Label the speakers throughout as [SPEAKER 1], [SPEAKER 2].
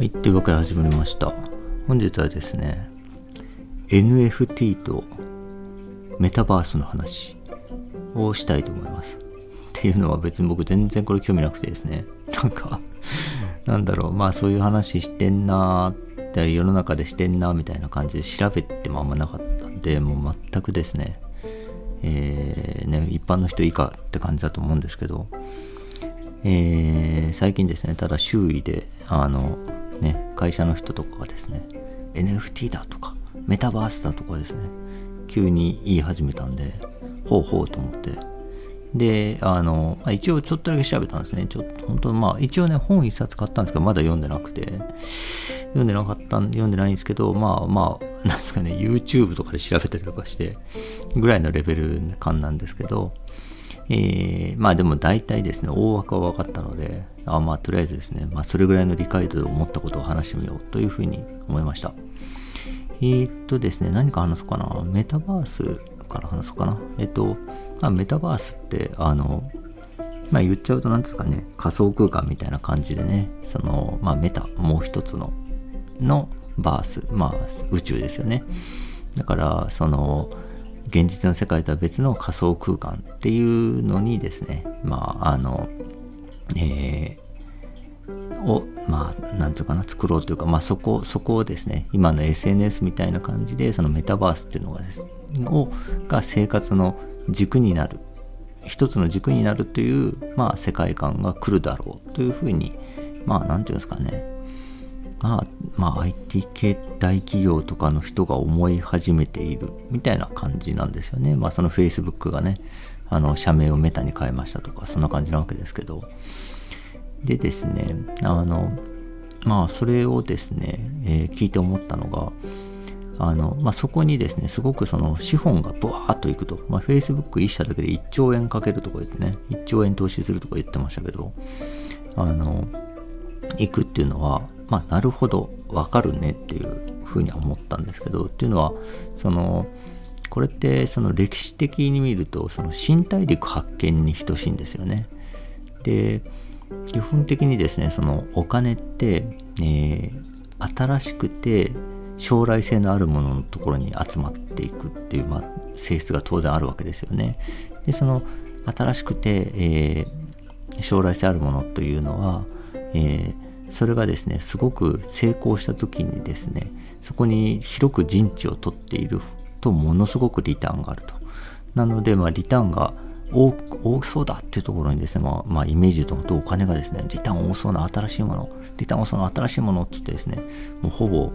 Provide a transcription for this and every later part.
[SPEAKER 1] はい、というわけで始まりました。本日はですね、NFT とメタバースの話をしたいと思います。っていうのは別に僕全然これ興味なくてですね、なんか、なんだろう、まあそういう話してんなーって世の中でしてんなーみたいな感じで調べてもあんまなかったんで、もう全くですね、えーね、一般の人以下って感じだと思うんですけど、えー最近ですね、ただ周囲で、あの、ね、会社の人とかがですね、NFT だとか、メタバースだとかですね、急に言い始めたんで、ほうほうと思って、で、あの、まあ、一応ちょっとだけ調べたんですね。ちょっと、本当まあ、一応ね、本一冊買ったんですけど、まだ読んでなくて、読んでなかったん、読んでないんですけど、まあまあ、なんですかね、YouTube とかで調べたりとかして、ぐらいのレベル感なんですけど、えーまあでも大体ですね、大枠は分かったので、あまあとりあえずですね、まあそれぐらいの理解度を持ったことを話してみようというふうに思いました。えーっとですね、何か話そうかな。メタバースから話そうかな。えっと、まあ、メタバースって、あの、まあ言っちゃうと何ですかね、仮想空間みたいな感じでね、その、まあメタ、もう一つの、のバース、まあ宇宙ですよね。だから、その、現実の世界とは別の仮想空間っていうのにですね、まあ、あの、えーを、まあ、なんていうかな、作ろうというか、まあ、そこ、そこをですね、今の SNS みたいな感じで、そのメタバースっていうのがです、を、が生活の軸になる、一つの軸になるという、まあ、世界観が来るだろうというふうに、まあ、なんていうんですかね、まあ、まあ、IT 系大企業とかの人が思い始めているみたいな感じなんですよね。まあ、その Facebook がね、あの、社名をメタに変えましたとか、そんな感じなわけですけど、でですね、あの、まあ、それをですね、えー聞いて思ったのが、あの、まあ、そこにですね、すごくその資本がブワーッといくと、まあ、Facebook 一社だけで1兆円かけるとか言ってね、1兆円投資するとか言ってましたけど、あの、行くっていうのは、まあ、なるほど、わかるねっていうふうには思ったんですけど、っていうのは、その、これってその歴史的に見ると、その新大陸発見に等しいんですよね。で、基本的にですね、そのお金って、えー新しくて将来性のあるもののところに集まっていくっていう、まあ、性質が当然あるわけですよね。で、その新しくて、えー将来性あるものというのは、えーそれがですね、すごく成功した時にですね、そこに広く陣地を取っているとものすごくリターンがあると。なので、まあ、リターンが多多そうだっていうところにですね、まあ、まあ、イメージとお金がですね、リターン多そうな新しいもの、リターン多そうな新しいものって言ってですね、もうほぼ、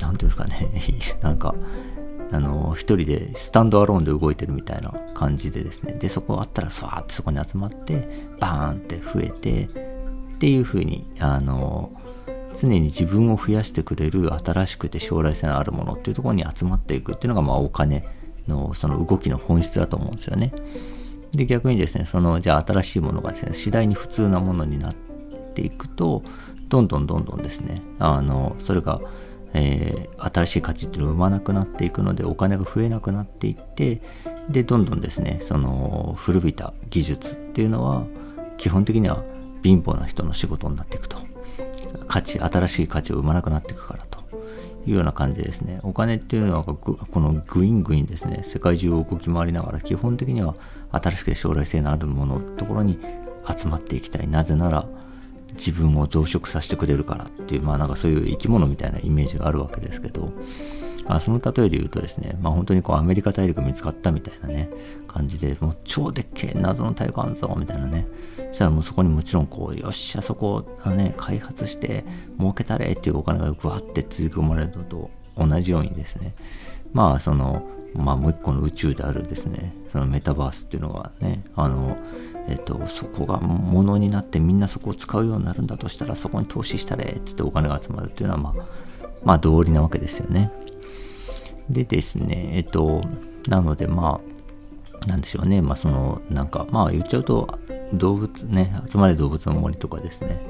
[SPEAKER 1] なんていうんですかね、なんか、あの、一人でスタンドアローンで動いてるみたいな感じでですね、で、そこがあったら、スワーってそこに集まって、バーンって増えて、っていう風に、あの、常に自分を増やしてくれる新しくて将来性のあるものっていうところに集まっていくっていうのが、まあ、お金のその動きの本質だと思うんですよね。で、逆にですね、その、じゃあ新しいものがですね、次第に普通なものになっていくと、どんどんどんどんですね、あの、それが、えー新しい価値っていうのを生まなくなっていくので、お金が増えなくなっていって、で、どんどんですね、その、古びた技術っていうのは、基本的には貧乏な人の仕事になっていくと。価値、新しい価値を生まなくなっていくからというような感じですね、お金っていうのはこのグイングインですね、世界中を動き回りながら、基本的には新しく将来性のあるもののところに集まっていきたい。なぜなら、自分を増殖させてくれるからっていう、まあなんかそういう生き物みたいなイメージがあるわけですけど、あその例えで言うとですね、まあ本当にこうアメリカ大陸見つかったみたいなね、感じで、もう超でっけえ謎の大陸あんぞ、みたいなね。そしたらもうそこにもちろんこう、よっしゃ、そこをね、開発して儲けたれっていうお金がぐわってつぎ込まれるのと同じようにですね、まあその、まあもう一個の宇宙であるですね、そのメタバースっていうのがね、あの、えっと、そこがものになってみんなそこを使うようになるんだとしたらそこに投資したれっつってお金が集まるっていうのはまあ、まあ道理なわけですよね。でですね、えっと、なのでまあ、なんでしょうね、まあその、なんか、まあ言っちゃうと、動物ね、集まれ動物の森とかですね、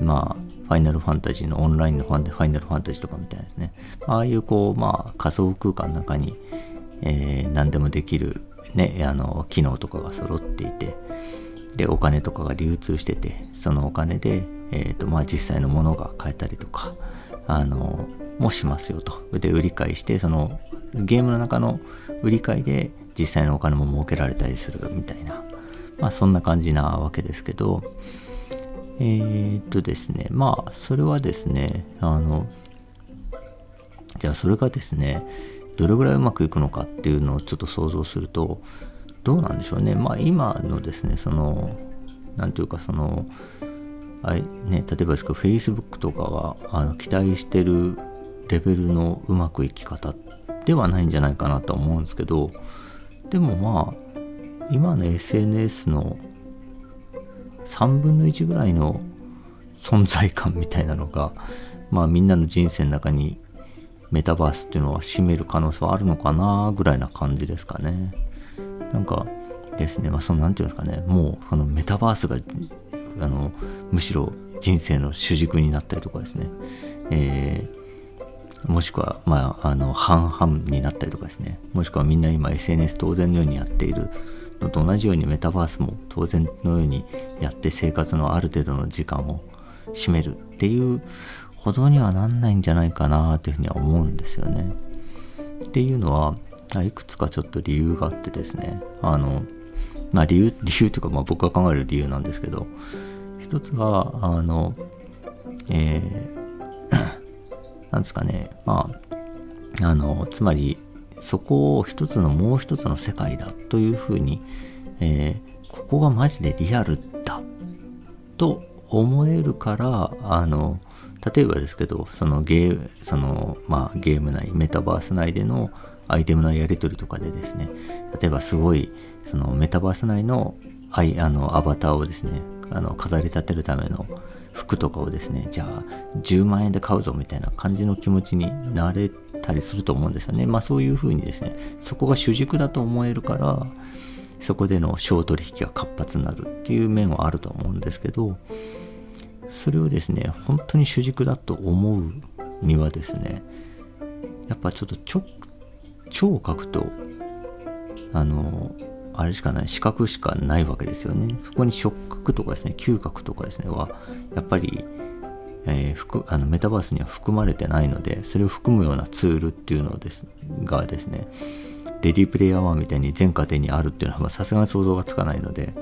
[SPEAKER 1] まあ、ファイナルファンタジーのオンラインのファンで、ファイナルファンタジーとかみたいなですね、ああいうこう、まあ仮想空間の中に、えー何でもできる、ね、あの、機能とかが揃っていて、で、お金とかが流通してて、そのお金で、えーとまあ、実際のものが買えたりとかあのもしますよと。で売り買いしてそのゲームの中の売り買いで実際のお金も儲けられたりするみたいな。まあそんな感じなわけですけど。えー、っとですね。まあそれはですねあのじゃあそれがですねどれぐらいうまくいくのかっていうのをちょっと想像するとどうなんでしょうね。まあ今のですねその何ていうかそのあね、例えばですけど Facebook とかがあの期待してるレベルのうまくいき方ではないんじゃないかなと思うんですけどでもまあ今の SNS の3分の1ぐらいの存在感みたいなのがまあみんなの人生の中にメタバースっていうのは占める可能性はあるのかなぐらいな感じですかね。なんかですねまあその何て言うんですかねもうこのメタバースがあのむしろ人生の主軸になったりとかですね、えー、もしくは、まあ、あの半々になったりとかですね。もしくはみんな今 SNS 当然のようにやっているのと同じようにメタバースも当然のようにやって生活のある程度の時間を占めるっていうほどにはなんないんじゃないかなというふうには思うんですよね。っていうのはいくつかちょっと理由があってですね。あのまあ理由 理由というかまあ僕が考える理由なんですけど。一つは、あの、えー、なんですかね、まあ、あの、つまり、そこを一つのもう一つの世界だというふうに、えー、ここがマジでリアルだと思えるから、あの、例えばですけど、そのゲーその、まあ、ゲーム内、メタバース内でのアイテムのやり取りとかでですね、例えばすごい、そのメタバース内のアイあのアバターをですね、あの飾り立てるための服とかをですねじゃあ10万円で買うぞみたいな感じの気持ちになれたりすると思うんですよね。まあそういうふうにですねそこが主軸だと思えるからそこでの商取引が活発になるっていう面はあると思うんですけどそれをですね本当に主軸だと思うにはですねやっぱちょっと聴覚とあのあれしかない、視覚しかないわけですよね。そこに触覚とかですね、嗅覚とかですね、は、やっぱり、えー、あのメタバースには含まれてないので、それを含むようなツールっていうのですがですね、レディープレイヤー1みたいに全家庭にあるっていうのはさすがに想像がつかないので、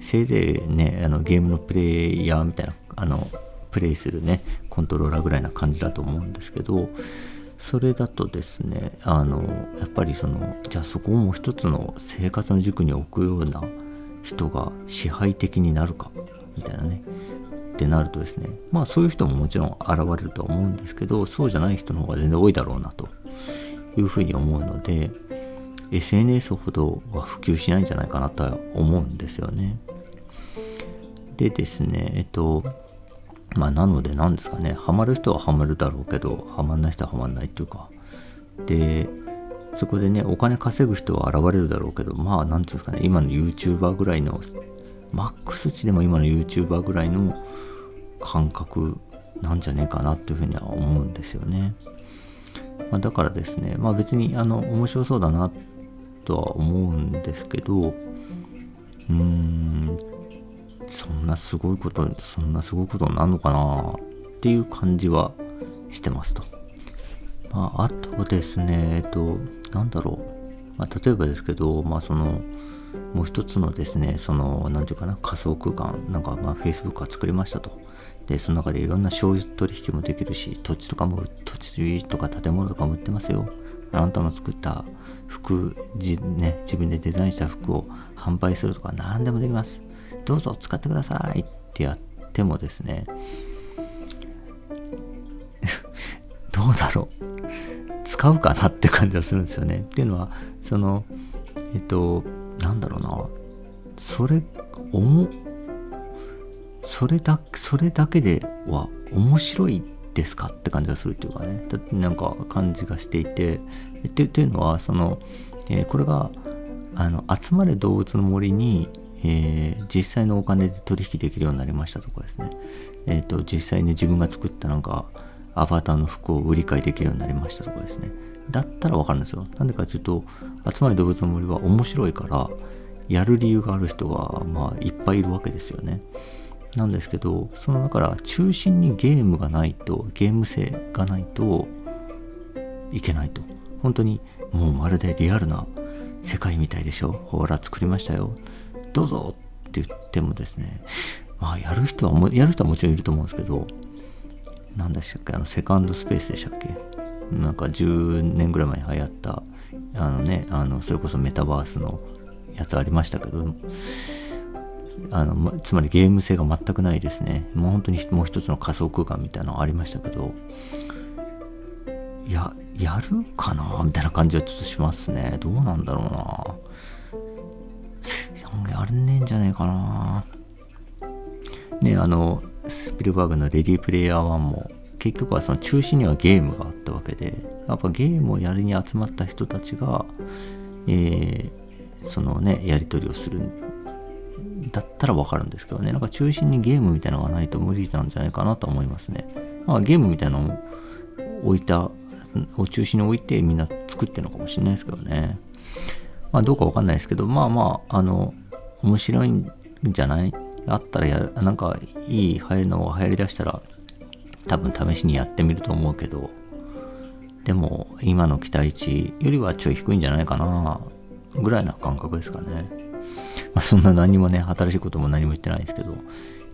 [SPEAKER 1] せいぜいね、あのゲームのプレイヤーみたいな、あの、プレイするね、コントローラーぐらいな感じだと思うんですけど、それだとですねあのやっぱりそのじゃあそこをもう一つの生活の軸に置くような人が支配的になるかみたいなねってなるとですねまあそういう人ももちろん現れるとは思うんですけどそうじゃない人の方が全然多いだろうなというふうに思うので SNS ほどは普及しないんじゃないかなとは思うんですよね。でですねえっとまあなので何ですかね。ハマる人はハマるだろうけどハマんない人はハマんないっていうか。でそこでねお金稼ぐ人は現れるだろうけどまあ何んですかね。今の YouTuber ぐらいのマックス値でも今の YouTuber ぐらいの感覚なんじゃねえかなっていうふうには思うんですよね、まあ、だからですねまあ別にあの面白そうだなとは思うんですけどうーんそんなすごいこと、そんなすごいことになるのかなっていう感じはしてますと。まあ、あとですね、えっと、なんだろう。まあ、例えばですけど、まあ、その、もう一つのですね、その、なんていうかな、仮想空間、なんか、まあ、Facebook が作りましたと。で、その中でいろんな商品取引もできるし、土地とかも、土地とか建物とかも売ってますよ。あなたの作った服、じね、自分でデザインした服を販売するとか何でもできます。どうぞ使ってくださいってやってもですね どうだろう。使うかなって感じはするんですよね。っていうのはそのえっとなんだろうな。それおもそれだそれだけでは面白いですかって感じがするっていうかね。だなんか感じがしていて。っていうのはその、えー、これがあの集まれ動物の森にえー、実際のお金で取引できるようになりましたとかですね、えっ、ー、と、実際に自分が作ったなんか、アバターの服を売り買いできるようになりましたとかですね。だったらわかるんですよ。なんでかというと、集まり動物の森は面白いから、やる理由がある人が、まあ、いっぱいいるわけですよね。なんですけど、そのだから中心にゲームがないと、ゲーム性がないといけないと。本当にもうまるでリアルな世界みたいでしょ。ほら作りましたよ。どうぞって言ってもですね、まあやる人はも、やる人はもちろんいると思うんですけど、何でしたっけあのセカンドスペースでしたっけ？なんか10年ぐらい前に流行ったあのねあのそれこそメタバースのやつありましたけどあの、つまりゲーム性が全くないですね。もう本当にもう一つの仮想空間みたいなのありましたけどいややるかな？みたいな感じはちょっとしますね。どうなんだろうな？やれねえんじゃねえかなねあのスピルバーグのレディープレイヤー1も結局はその中心にはゲームがあったわけでやっぱゲームをやるに集まった人たちが、えー、そのねやり取りをするんだったらわかるんですけどねなんか中心にゲームみたいなのがないと。無理なんじゃないかなと。思いますね、まあ、ゲームみたいなのを置いたを中心に置いてみんな作ってるのかもしれないですけどねまあどうかわかんないですけどまあまああの面白いんじゃない？あったらやる、なんかいい入るのが入りだしたら多分試しにやってみると思うけど、でも今の期待値よりはちょい低いんじゃないかなぐらいな感覚ですかね。まあ、そんな何もね、新しいことも何も言ってないですけど、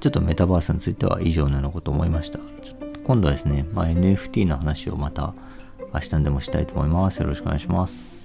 [SPEAKER 1] ちょっとメタバースについては以上のようなこと思いました。今度はですね、まあ、NFT の話をまた明日でもしたいと思います。よろしくお願いします。